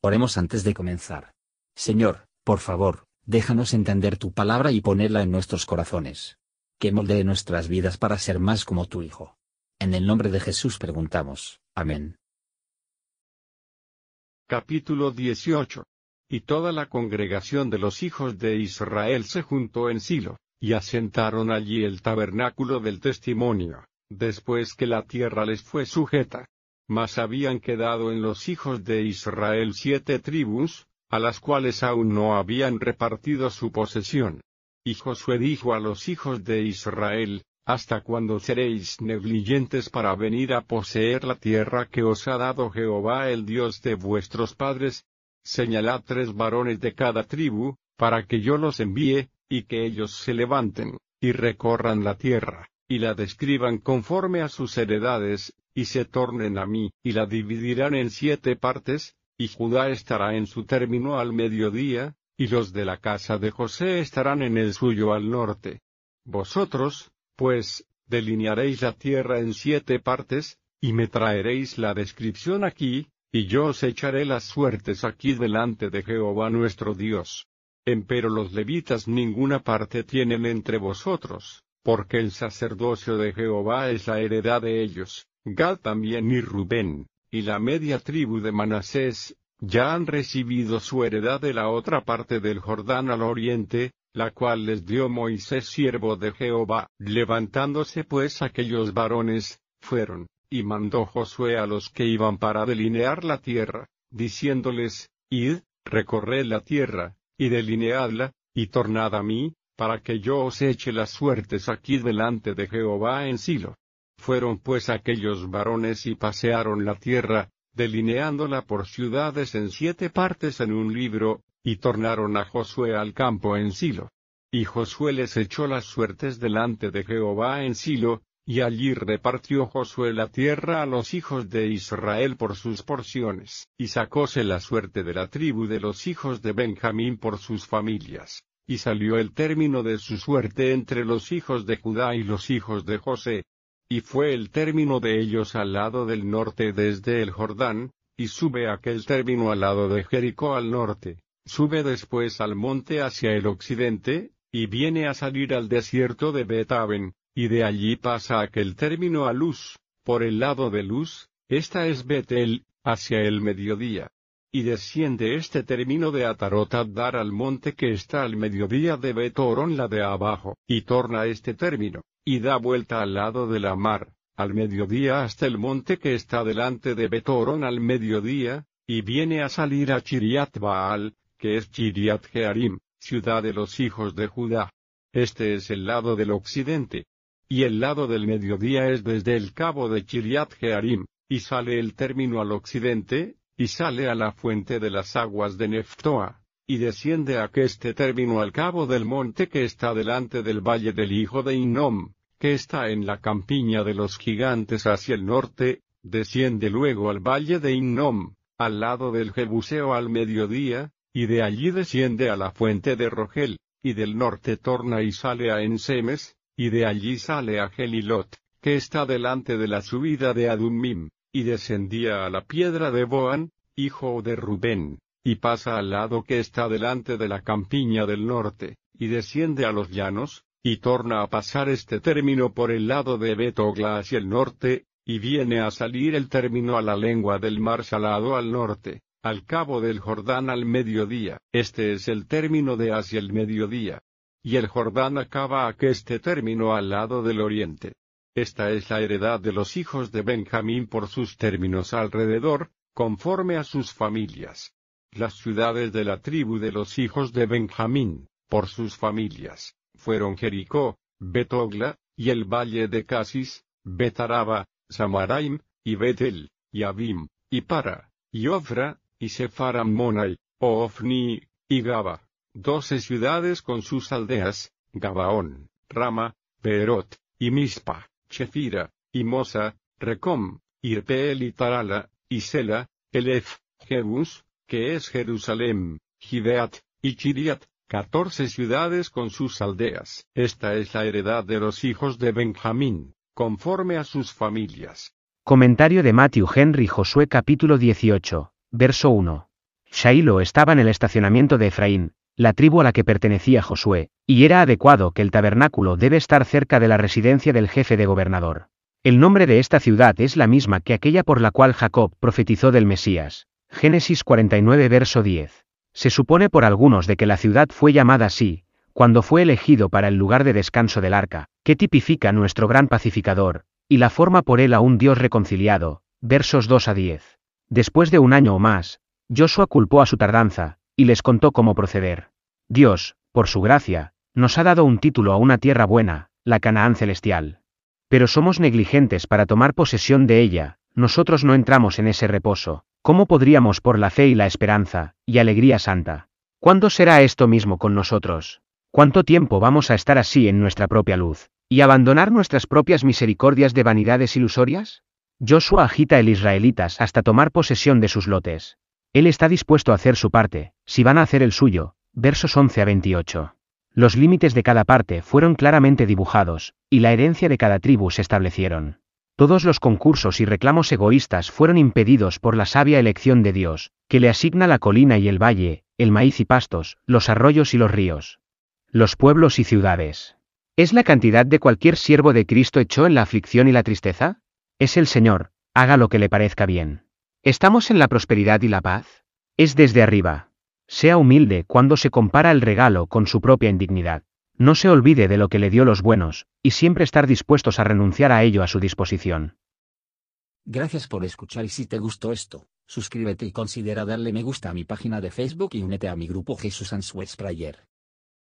Oremos antes de comenzar. Señor, por favor, déjanos entender tu palabra y ponerla en nuestros corazones. Que moldee nuestras vidas para ser más como tu Hijo. En el nombre de Jesús preguntamos. Amén. Capítulo 18. Y toda la congregación de los hijos de Israel se juntó en Silo, y asentaron allí el tabernáculo del testimonio, después que la tierra les fue sujeta. Mas habían quedado en los hijos de Israel siete tribus, a las cuales aún no habían repartido su posesión. Y Josué dijo a los hijos de Israel, ¿Hasta cuándo seréis negligentes para venir a poseer la tierra que os ha dado Jehová el Dios de vuestros padres? Señalad tres varones de cada tribu, para que yo los envíe, y que ellos se levanten, y recorran la tierra, y la describan conforme a sus heredades, y se tornen a mí, y la dividirán en siete partes, y Judá estará en su término al mediodía, y los de la casa de José estarán en el suyo al norte. Vosotros, pues, delinearéis la tierra en siete partes, y me traeréis la descripción aquí, y yo os echaré las suertes aquí delante de Jehová nuestro Dios. Empero los levitas ninguna parte tienen entre vosotros, porque el sacerdocio de Jehová es la heredad de ellos. Gad también y Rubén, y la media tribu de Manasés, ya han recibido su heredad de la otra parte del Jordán al oriente, la cual les dio Moisés siervo de Jehová. Levantándose pues aquellos varones, fueron, y mandó Josué a los que iban para delinear la tierra, diciéndoles, Id, recorred la tierra, y delineadla, y tornad a mí, para que yo os eche las suertes aquí delante de Jehová en Silo. Fueron pues aquellos varones y pasearon la tierra, delineándola por ciudades en siete partes en un libro, y tornaron a Josué al campo en Silo. Y Josué les echó las suertes delante de Jehová en Silo, y allí repartió Josué la tierra a los hijos de Israel por sus porciones, y sacóse la suerte de la tribu de los hijos de Benjamín por sus familias, y salió el término de su suerte entre los hijos de Judá y los hijos de José, y fue el término de ellos al lado del norte desde el Jordán, y sube aquel término al lado de Jericó al norte, sube después al monte hacia el occidente, y viene a salir al desierto de Betaben, y de allí pasa aquel término a Luz, por el lado de Luz, esta es Betel, hacia el mediodía. Y desciende este término de Atarot al monte que está al mediodía de Betorón la de abajo, y torna este término, y da vuelta al lado de la mar, al mediodía hasta el monte que está delante de Betorón al mediodía, y viene a salir a Chiriat Baal, que es Chiriat Jearim, ciudad de los hijos de Judá. Este es el lado del occidente. Y el lado del mediodía es desde el cabo de Chiriat Jearim, y sale el término al occidente, y sale a la fuente de las aguas de Neftoa, y desciende a aqueste término al cabo del monte que está delante del valle del hijo de Innom, que está en la campiña de los gigantes hacia el norte, desciende luego al valle de Innom, al lado del Jebuseo al mediodía, y de allí desciende a la fuente de Rogel, y del norte torna y sale a Ensemes, y de allí sale a Gelilot, que está delante de la subida de Adumim, y descendía a la piedra de Boan, hijo de Rubén, y pasa al lado que está delante de la campiña del norte, y desciende a los llanos, y torna a pasar este término por el lado de Betogla hacia el norte, y viene a salir el término a la lengua del mar salado al norte, al cabo del Jordán al mediodía. Este es el término de hacia el mediodía. Y el Jordán acaba aqueste término al lado del oriente. Esta es la heredad de los hijos de Benjamín por sus términos alrededor, conforme a sus familias. Las ciudades de la tribu de los hijos de Benjamín, por sus familias, fueron Jericó, Betogla, y el valle de Casis, Betaraba, Samaraim, y Betel, y Abim, y Para, y Ofra, y Monai, Ofni, y Gaba, doce ciudades con sus aldeas, Gabaón, Rama, Beerot, y Mispa, Chefira, y Mosa, Recom, Irpeel y Tarala, y Sela, Elef, Jebus, que es Jerusalén, Gibeat, y Chiriat, catorce ciudades con sus aldeas. Esta es la heredad de los hijos de Benjamín, conforme a sus familias. Comentario de Matthew Henry Josué capítulo 18, verso 1. Shailo estaba en el estacionamiento de Efraín, la tribu a la que pertenecía Josué, y era adecuado que el tabernáculo debe estar cerca de la residencia del jefe de gobernador. El nombre de esta ciudad es la misma que aquella por la cual Jacob profetizó del Mesías. Génesis 49 verso 10. Se supone por algunos de que la ciudad fue llamada así, cuando fue elegido para el lugar de descanso del arca, que tipifica nuestro gran pacificador, y la forma por él a un Dios reconciliado, versos 2 a 10. Después de un año o más, Joshua culpó a su tardanza, y les contó cómo proceder. Dios, por su gracia, nos ha dado un título a una tierra buena, la Canaán celestial. Pero somos negligentes para tomar posesión de ella, nosotros no entramos en ese reposo, ¿cómo podríamos por la fe y la esperanza, y alegría santa? ¿Cuándo será esto mismo con nosotros? ¿Cuánto tiempo vamos a estar así en nuestra propia luz, y abandonar nuestras propias misericordias de vanidades ilusorias? Joshua agita el israelitas hasta tomar posesión de sus lotes. Él está dispuesto a hacer su parte, si van a hacer el suyo, versos 11 a 28. Los límites de cada parte fueron claramente dibujados, y la herencia de cada tribu se establecieron. Todos los concursos y reclamos egoístas fueron impedidos por la sabia elección de Dios, que le asigna la colina y el valle, el maíz y pastos, los arroyos y los ríos. Los pueblos y ciudades. ¿Es la cantidad de cualquier siervo de Cristo hecho en la aflicción y la tristeza? Es el Señor, haga lo que le parezca bien. ¿Estamos en la prosperidad y la paz? Es desde arriba. Sea humilde cuando se compara el regalo con su propia indignidad. No se olvide de lo que le dio los buenos, y siempre estar dispuestos a renunciar a ello a su disposición. Gracias por escuchar y si te gustó esto, suscríbete y considera darle me gusta a mi página de Facebook y únete a mi grupo Jesús Answers Prayer.